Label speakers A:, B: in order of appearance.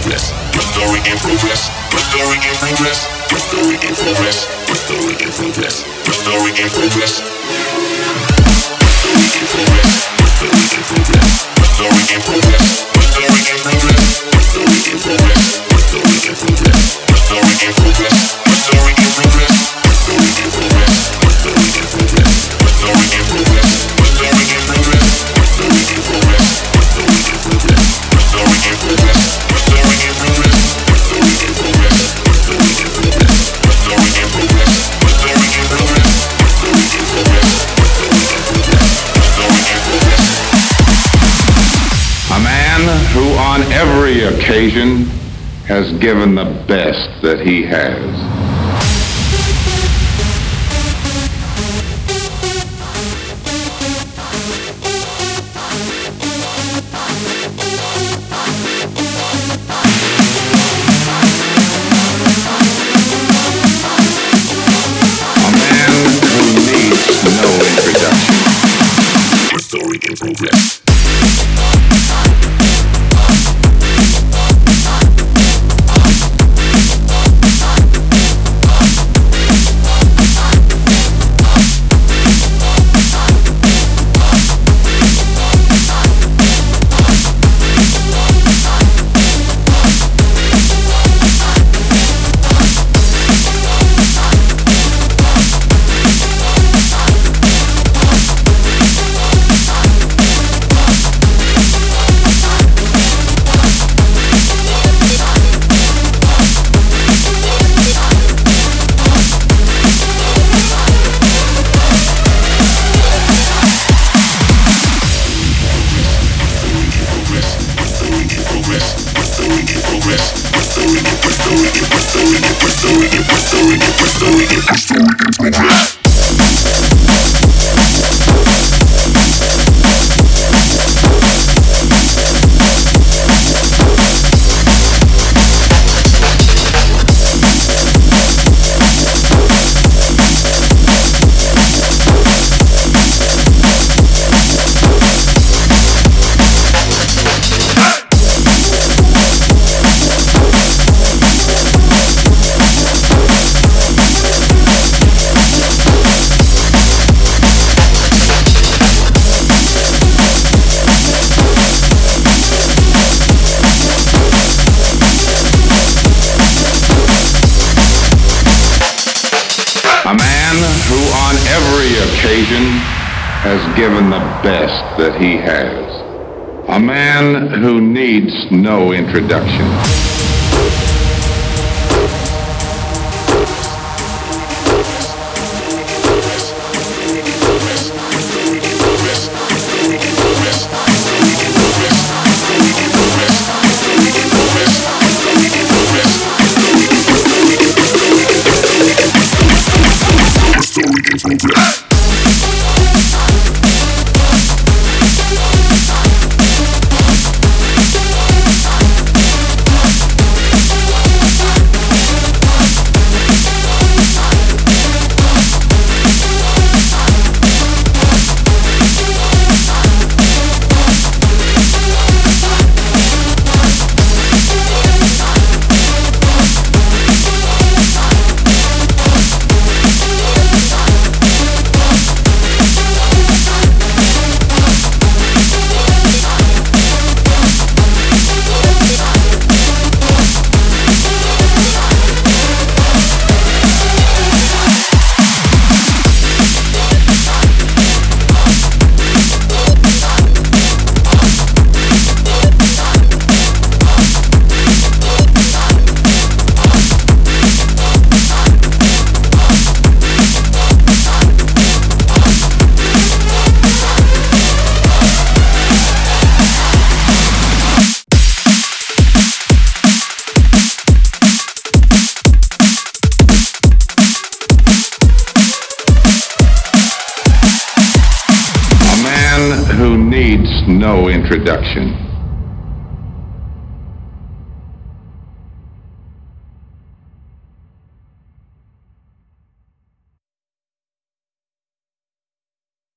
A: progress. Your story in progress. Your story in progress. Your story in progress. Your story in progress. Your story in progress. Story in progress.
B: Who on every occasion has given the best that he has. A
A: progress.
B: Every occasion has given the best that he has. A man who needs no introduction. story gets no death. No introduction.